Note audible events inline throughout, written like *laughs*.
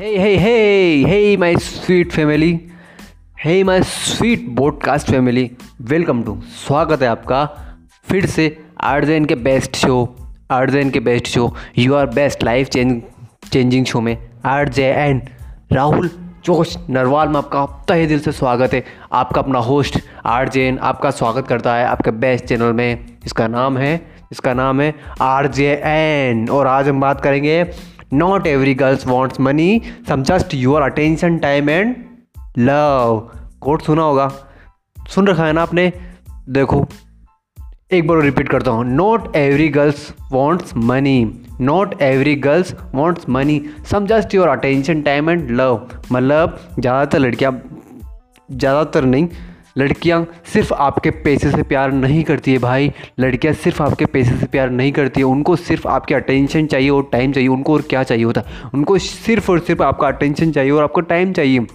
Hey, hey, hey, hey, my sweet family. Hey, my sweet podcast family welcome to स्वागत है आपका फिर से आर्जन के बेस्ट शो आर्जन के best show you are best life change changing show में R J N Rahul Josh Narwal में आपका तहे दिल से स्वागत है। आपका अपना होस्ट आर जे एन आपका स्वागत करता है आपके बेस्ट चैनल में। इसका नाम है इसका नाम है आर जे एन और आज हम बात करेंगे not every girls wants money some just your attention time and love quote सुना होगा। सुन रखा है ना आपने? देखो। एक बार रिपीट करता हूँ। Not every girls wants money not every girls wants money some just your attention time and love मतलब ज़्यादातर लड़कियाँ ज़्यादातर नहीं लड़कियाँ सिर्फ़ आपके पैसे से प्यार नहीं करती है भाई। लड़कियाँ सिर्फ़ आपके पैसे से प्यार नहीं करती है। उनको सिर्फ़ आपके अटेंशन चाहिए और टाइम चाहिए। उनको और क्या चाहिए होता? उनको सिर्फ़ और सिर्फ़ आपका अटेंशन चाहिए और आपको टाइम चाहिए।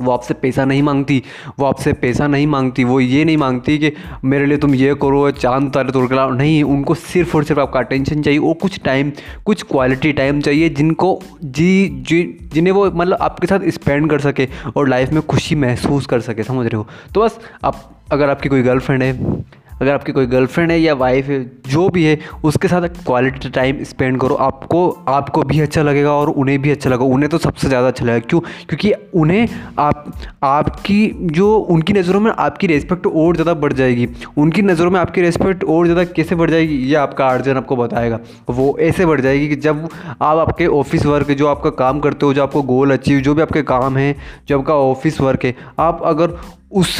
वो आपसे पैसा नहीं मांगती, वो आपसे पैसा नहीं मांगती, वो ये नहीं मांगती कि मेरे लिए तुम ये करो, चाँद, तारे, तोड़ के लाओ। नहीं, उनको सिर्फ़ और सिर्फ़ आपका अटेंशन चाहिए और कुछ टाइम कुछ क्वालिटी टाइम चाहिए जिनको जी जी, जिन्हें वो मतलब आपके साथ स्पेंड कर सके और लाइफ में खुशी महसूस कर सके, समझ रहे हो? तो बस, आप, अगर आपकी कोई गर्लफ्रेंड है अगर आपकी कोई गर्लफ्रेंड है या वाइफ है, जो भी है, उसके साथ क्वालिटी टाइम स्पेंड करो। आपको आपको भी अच्छा लगेगा और उन्हें भी अच्छा लगेगा। उन्हें तो सबसे ज़्यादा अच्छा लगेगा। क्यों? क्योंकि उन्हें आप, आपकी जो, उनकी नज़रों में आपकी रेस्पेक्ट और ज़्यादा बढ़ जाएगी। उनकी नज़रों में आपकी रेस्पेक्ट और ज़्यादा कैसे बढ़ जाएगी, ये आपका आर्जन आपको बताएगा। वो ऐसे बढ़ जाएगी कि जब आप आपके ऑफ़िस वर्क जो आपका काम करते हो, जो आपको गोल अचीव जो भी आपके काम है, जो आपका ऑफ़िस वर्क है, आप अगर उस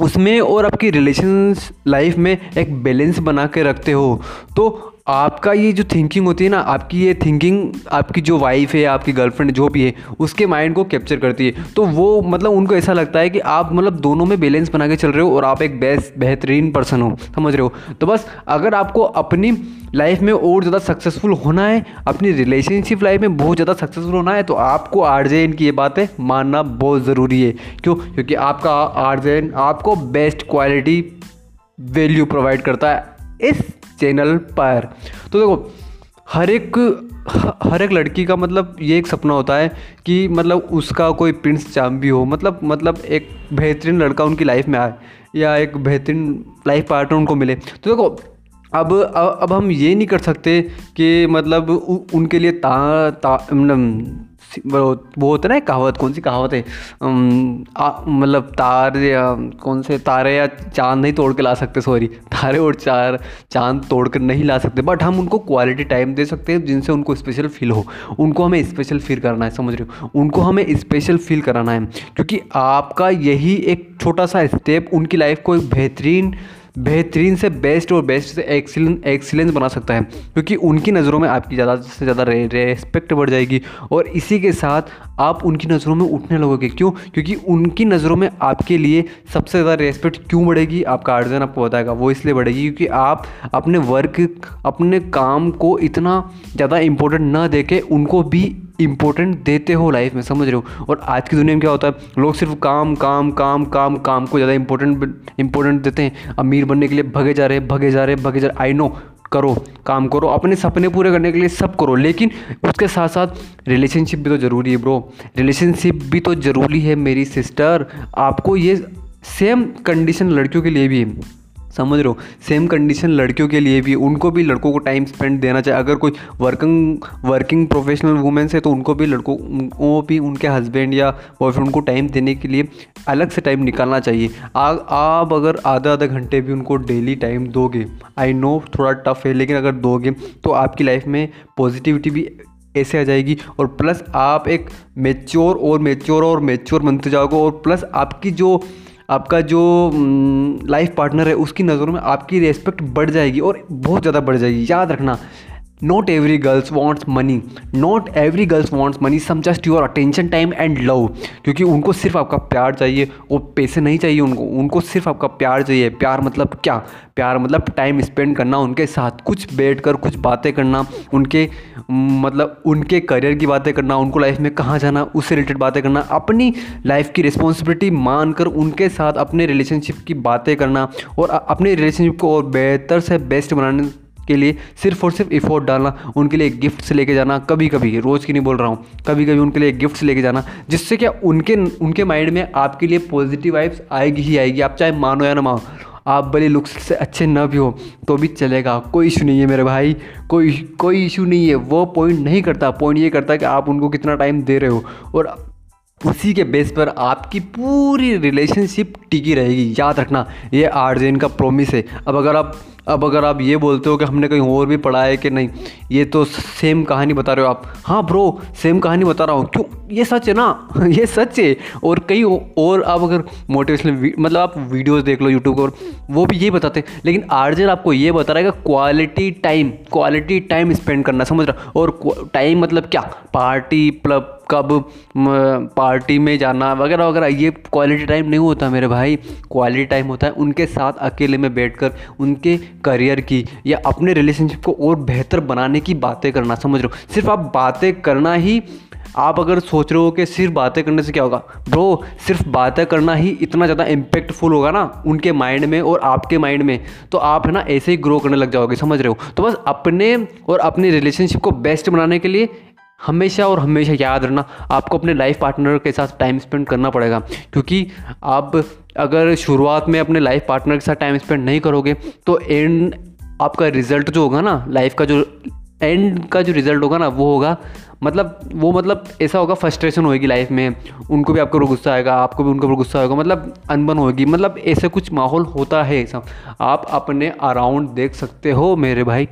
उसमें और आपकी रिलेशन लाइफ में एक बैलेंस बना के रखते हो तो आपका ये जो थिंकिंग होती है ना, आपकी ये थिंकिंग आपकी जो वाइफ है, आपकी गर्लफ्रेंड जो भी है, उसके माइंड को कैप्चर करती है। तो वो मतलब उनको ऐसा लगता है कि आप मतलब दोनों में बैलेंस बना के चल रहे हो और आप एक बेस्ट बेहतरीन पर्सन हो। समझ रहे हो? तो बस, अगर आपको अपनी लाइफ में और ज़्यादा सक्सेसफुल होना है, अपनी रिलेशनशिप लाइफ में बहुत ज़्यादा सक्सेसफुल होना है तो आपको आर्जेन की ये बातें मानना बहुत ज़रूरी है। क्यों? क्योंकि आपका आर्जेन आपको बेस्ट क्वालिटी वैल्यू प्रोवाइड करता है। इस चैनल पर। तो देखो हर एक हर एक लड़की का मतलब ये एक सपना होता है कि मतलब उसका कोई प्रिंस चाम भी हो। मतलब मतलब एक बेहतरीन लड़का उनकी लाइफ में आए या एक बेहतरीन लाइफ पार्टनर उनको मिले। तो देखो अब अब हम ये नहीं कर सकते कि मतलब उ, उनके लिए ता ता वो वो होता है ना कहावत, कौन सी कहावत है? मतलब तार या कौन से तारे या चाँद नहीं तोड़ के ला सकते सॉरी तारे और चार, चाँद तोड़ कर नहीं ला सकते बट हम उनको क्वालिटी टाइम दे सकते हैं जिनसे उनको स्पेशल फील हो। उनको हमें स्पेशल फील करना है, समझ रहे हो? उनको हमें स्पेशल फील कराना है। क्योंकि आपका यही एक छोटा सा स्टेप उनकी लाइफ को एक बेहतरीन बेहतरीन से बेस्ट और बेस्ट से एक्सीलेंस एक्सीलेंस बना सकता है। क्योंकि उनकी नज़रों में आपकी ज़्यादा, से ज़्यादा रेस्पेक्ट बढ़ जाएगी और इसी के साथ आप उनकी नज़रों में उठने लगोगे। क्यों? क्योंकि उनकी नज़रों में आपके लिए सबसे ज़्यादा रेस्पेक्ट क्यों बढ़ेगी? आपका आर्जन आपको बताएगा। वो इसलिए बढ़ेगी क्योंकि आप अपने वर्क अपने काम को इतना ज़्यादा इम्पोर्टेंट ना दे के उनको भी इंपॉर्टेंट देते हो लाइफ में, समझ रहे हो? और आज की दुनिया में क्या होता है? लोग सिर्फ़ काम काम काम काम काम को ज़्यादा इंपॉर्टेंट इंपॉर्टेंट देते हैं। अमीर बनने के लिए भगे जा रहे, भगे जा रहे, भगे जा रहे। आई नो करो, काम करो, अपने सपने पूरे करने के लिए सब करो। लेकिन उसके साथ साथ रिलेशनशिप भी तो ज़रूरी है ब्रो रिलेशनशिप भी तो ज़रूरी है, मेरी सिस्टर आपको ये सेम कंडीशन लड़कियों के लिए भी है। समझ रहे हो? सेम कंडीशन लड़कियों के लिए भी, उनको भी लड़कों को टाइम स्पेंड देना चाहिए। अगर कोई वर्किंग वर्किंग प्रोफेशनल वुमेंस है तो उनको भी लड़कों, वो भी उनके हस्बैंड या बॉयफ्रेंड को टाइम देने के लिए अलग से टाइम निकालना चाहिए। आप अगर आधा आधा घंटे भी उनको डेली टाइम दोगे आई नो थोड़ा टफ है, लेकिन अगर दोगे तो आपकी लाइफ में पॉजिटिविटी भी ऐसे आ जाएगी। और प्लस आप एक मेच्योर और मेच्योर और मेच्योर बनते जाओगे, और प्लस आपकी जो आपका जो लाइफ पार्टनर है, उसकी नज़रों में आपकी रेस्पेक्ट बढ़ जाएगी और बहुत ज़्यादा बढ़ जाएगी। याद रखना not every girls wants money not every girls wants money some just your attention time and love क्योंकि उनको सिर्फ़ आपका प्यार चाहिए। वो पैसे नहीं चाहिए उनको। उनको सिर्फ़ आपका प्यार चाहिए। प्यार मतलब क्या? प्यार मतलब टाइम स्पेंड करना, उनके साथ कुछ बैठ कर कुछ बातें करना, उनके मतलब उनके करियर की बातें करना, उनको लाइफ में कहाँ जाना, उससे रिलेटेड बातें करना, अपनी लाइफ की रिस्पॉन्सिबिलिटी मान कर उनके साथ अपने रिलेशनशिप की बातें करना और अपने रिलेशनशिप को और बेहतर से बेस्ट बनाने के लिए सिर्फ़ और सिर्फ़ इफोर्ट डालना, उनके लिए गिफ्ट्स लेके जाना कभी कभी रोज़ की नहीं बोल रहा हूँ कभी कभी उनके लिए गिफ्ट्स लेके जाना, जिससे क्या उनके उनके माइंड में आपके लिए पॉजिटिव वाइब्स आएगी ही आएगी, आप चाहे मानो या ना मानो, आप भले लुक्स से अच्छे ना भी हो तो भी चलेगा, कोई इशू नहीं है मेरे भाई, कोई कोई इशू नहीं है, वो पॉइंट नहीं करता पॉइंट ये करता कि आप उनको कितना टाइम दे रहे हो, और उसी के बेस पर आपकी पूरी रिलेशनशिप टिकी रहेगी। याद रखना, ये आर्जेन का प्रोमिस है। अब अगर आप, अब अगर आप ये बोलते हो कि हमने कहीं और भी पढ़ा है कि नहीं, ये तो सेम कहानी बता रहे हो आप। हाँ ब्रो सेम कहानी बता रहा हूँ। क्यों? ये सच है ना? *laughs* ये सच है। और कई और आप अगर मोटिवेशनल मतलब आप वीडियोस देख लो यूट्यूब पर, वो भी ये बताते हैं। लेकिन आर्जर आपको ये बता रहा है कि quality time quality time spend करना समझ रहा और टाइम मतलब क्या? पार्टी क्लब कब पार्टी में जाना, वगैरह वगैरह। ये क्वालिटी टाइम नहीं होता मेरे भाई। क्वालिटी टाइम होता है उनके साथ अकेले में बैठकर, उनके करियर की या अपने रिलेशनशिप को और बेहतर बनाने की बातें करना, समझ रहे हो? सिर्फ़ आप बातें करना ही, आप अगर सोच रहे हो कि सिर्फ़ बातें करने से क्या होगा? ब्रो सिर्फ़ बातें करना ही इतना ज़्यादा इम्पैक्टफुल होगा ना उनके माइंड में और आपके माइंड में। तो आप, है ना, ऐसे ही ग्रो करने लग जाओगे, समझ रहे हो? तो बस अपने और अपनी रिलेशनशिप को बेस्ट बनाने के लिए हमेशा और हमेशा याद रखना, आपको अपने लाइफ पार्टनर के साथ टाइम स्पेंड करना पड़ेगा। क्योंकि आप अगर शुरुआत में अपने लाइफ पार्टनर के साथ टाइम स्पेंड नहीं करोगे तो एंड आपका रिज़ल्ट जो होगा ना लाइफ का जो एंड का जो रिज़ल्ट होगा ना, वो होगा। मतलब वो मतलब ऐसा होगा फ्रस्ट्रेशन होगी लाइफ में। उनको भी आपके ऊपर गुस्सा आएगा, आपको भी उनके ऊपर गुस्सा आएगा। मतलब अनबन होगी मतलब ऐसे कुछ माहौल होता है ऐसा। आप अपने अराउंड देख सकते हो मेरे भाई।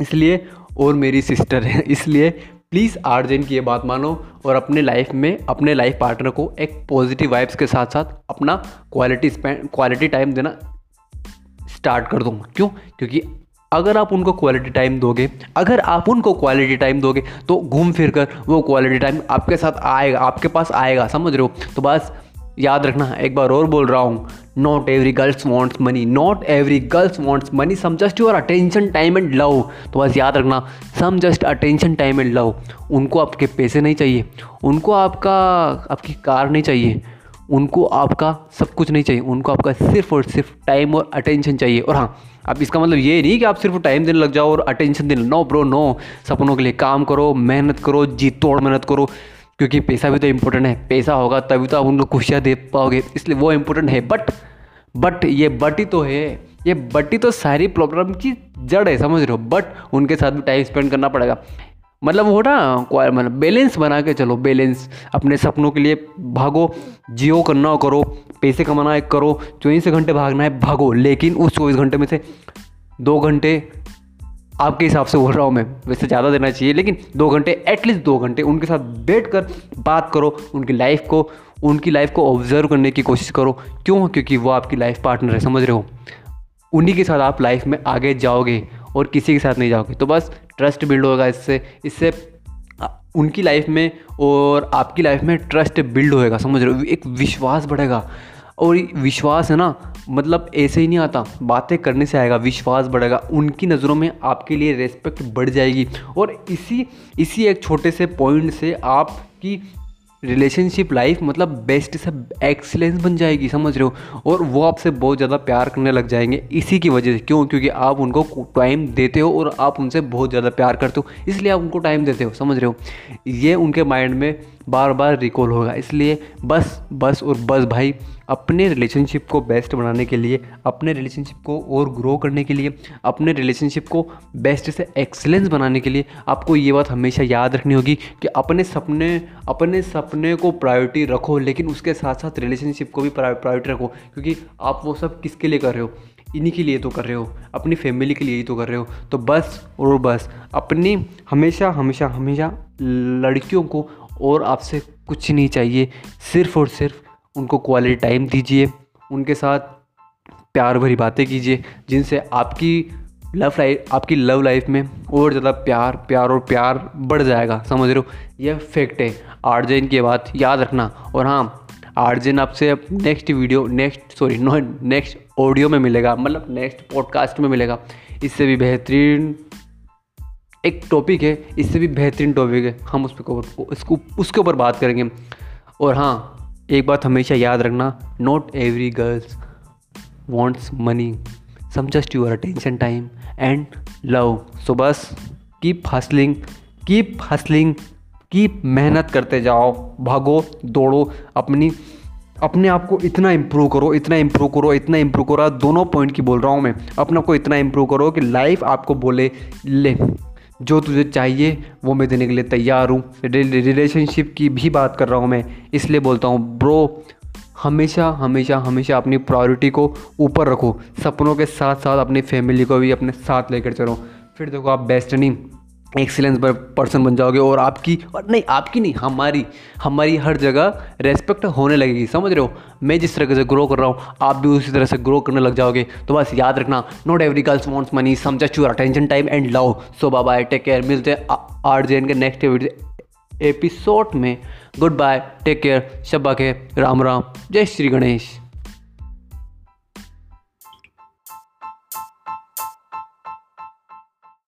इसलिए, और मेरी सिस्टर है। *laughs* इसलिए प्लीज़ आर्जन की ये बात मानो और अपने लाइफ में, अपने लाइफ पार्टनर को एक पॉजिटिव वाइब्स के साथ साथ अपना क्वालिटी स्पेंड क्वालिटी टाइम देना स्टार्ट कर दो क्यों? क्योंकि अगर आप उनको क्वालिटी टाइम दोगे, अगर आप उनको क्वालिटी टाइम दोगे तो घूम फिर कर वो क्वालिटी टाइम आपके साथ आएगा, आपके पास आएगा, समझ रहे हो? तो बस याद रखना, एक बार और बोल रहा हूँ not every girls wants money not every girls wants money some just your attention time and love तो बस याद रखना some just attention time and love उनको आपके पैसे नहीं चाहिए, उनको आपका, आपकी कार नहीं चाहिए, उनको आपका सब कुछ नहीं चाहिए, उनको आपका सिर्फ़ और सिर्फ़ टाइम और अटेंशन चाहिए। और हाँ अब इसका मतलब ये नहीं कि आप सिर्फ़ टाइम देने लग जाओ और अटेंशन देने नो ब्रो नो सपनों के लिए काम करो, मेहनत करो, जी, तोड़ मेहनत करो। क्योंकि पैसा भी तो इम्पोर्टेंट है। पैसा होगा तभी तो आप उनको खुशियाँ दे पाओगे, इसलिए वो इम्पोर्टेंट है। बट बट ये बट ही तो है। ये बट ही तो सारी प्रॉब्लम की जड़ है, समझ रहे हो? बट उनके साथ भी टाइम स्पेंड करना पड़ेगा। मतलब वो ना मतलब बैलेंस बना के चलो बैलेंस अपने सपनों के लिए भागो, जियो करना करो, पैसे कमाना है करो, चौबीस घंटे भागना है, भागो। लेकिन उस चौबीस घंटे में से दो घंटे आपके हिसाब से बोल रहा हूँ मैं, वैसे ज़्यादा देना चाहिए, लेकिन दो घंटे एटलीस्ट दो घंटे उनके साथ बैठ कर बात करो, उनकी लाइफ को, उनकी लाइफ को ऑब्ज़र्व करने की कोशिश करो। क्यों? क्योंकि वो आपकी लाइफ पार्टनर है, समझ रहे हो? उन्हीं के साथ आप लाइफ में आगे जाओगे और किसी के साथ नहीं जाओगे। तो बस ट्रस्ट बिल्ड होगा इससे इससे उनकी लाइफ में और आपकी लाइफ में ट्रस्ट बिल्ड होएगा, समझ रहे हो? एक विश्वास बढ़ेगा। और विश्वास है ना मतलब ऐसे ही नहीं आता। बातें करने से आएगा, विश्वास बढ़ेगा, उनकी नज़रों में आपके लिए रेस्पेक्ट बढ़ जाएगी। और इसी इसी एक छोटे से पॉइंट से आपकी रिलेशनशिप लाइफ मतलब बेस्ट से एक्सीलेंस बन जाएगी, समझ रहे हो? और वो आपसे बहुत ज़्यादा प्यार करने लग जाएँगे, इसी की वजह से। क्यों? क्योंकि आप उनको टाइम देते हो और आप उनसे बहुत ज़्यादा प्यार करते हो। इसलिए आप उनको टाइम देते हो, समझ रहे हो? ये उनके माइंड में बार बार रिकॉल होगा। इसलिए बस बस और बस भाई अपने रिलेशनशिप को बेस्ट बनाने के लिए, अपने रिलेशनशिप को और ग्रो करने के लिए, अपने रिलेशनशिप को बेस्ट से एक्सलेंस बनाने के लिए आपको ये बात हमेशा याद रखनी होगी कि अपने सपने अपने सपने को प्रायोरिटी रखो, लेकिन उसके साथ साथ रिलेशनशिप को भी प्रायोरिटी रखो, क्योंकि आप वो सब किसके लिए कर रहे हो? इन्हीं के लिए तो कर रहे हो, अपनी फैमिली के लिए ही तो कर रहे हो। तो बस और बस, अपनी हमेशा हमेशा हमेशा लड़कियों को और आपसे कुछ नहीं चाहिए, सिर्फ़ और सिर्फ़ उनको क्वालिटी टाइम दीजिए, उनके साथ प्यार भरी बातें कीजिए, जिनसे आपकी लव लाइफ आपकी लव लाइफ में और ज़्यादा प्यार प्यार और प्यार बढ़ जाएगा। समझ रहे हो? यह फैक्ट है। आर्जेन की बात याद रखना। और हाँ आर्जेन आपसे next video next sorry no next audio में मिलेगा। मतलब नेक्स्ट पॉडकास्ट में मिलेगा। इससे भी बेहतरीन एक टॉपिक है। इससे भी बेहतरीन टॉपिक है। हम उस पर उसको, उसके ऊपर बात करेंगे। और हाँ एक बात हमेशा याद रखना not every girls wants money some just your attention time and love so बस keep hustling keep hustling keep मेहनत करते जाओ, भागो, दौड़ो, अपनी, अपने आप को इतना इम्प्रूव करो, इतना इम्प्रूव करो, इतना इम्प्रूव करो। दोनों पॉइंट की बोल रहा हूँ मैं। अपने को इतना इम्प्रूव करो कि लाइफ आपको बोले, ले। जो तुझे चाहिए, वो मैं देने के लिए तैयार हूँ। रिलेशनशिप की भी बात कर रहा हूँ मैं, इसलिए बोलता हूँ, ब्रो, हमेशा हमेशा हमेशा अपनी प्रायोरिटी को ऊपर रखो। सपनों के साथ साथ अपनी फैमिली को भी अपने साथ लेकर चलो। फिर देखो आप बेस्ट नहीं एक्सीलेंस पर्सन बन जाओगे और आपकी, और नहीं, आपकी नहीं, हमारी हमारी हर जगह रेस्पेक्ट होने लगेगी, समझ रहे हो? मैं जिस तरह से ग्रो कर रहा हूँ, आप भी उसी तरह से ग्रो करने लग जाओगे। तो बस याद रखना not every girls wants money some just your attention time and love so bye take care मिलते हैं आर जे के नेक्स्ट एपिसोड में. गुड बाय टेक केयर शब्बा के राम राम, जय श्री गणेश।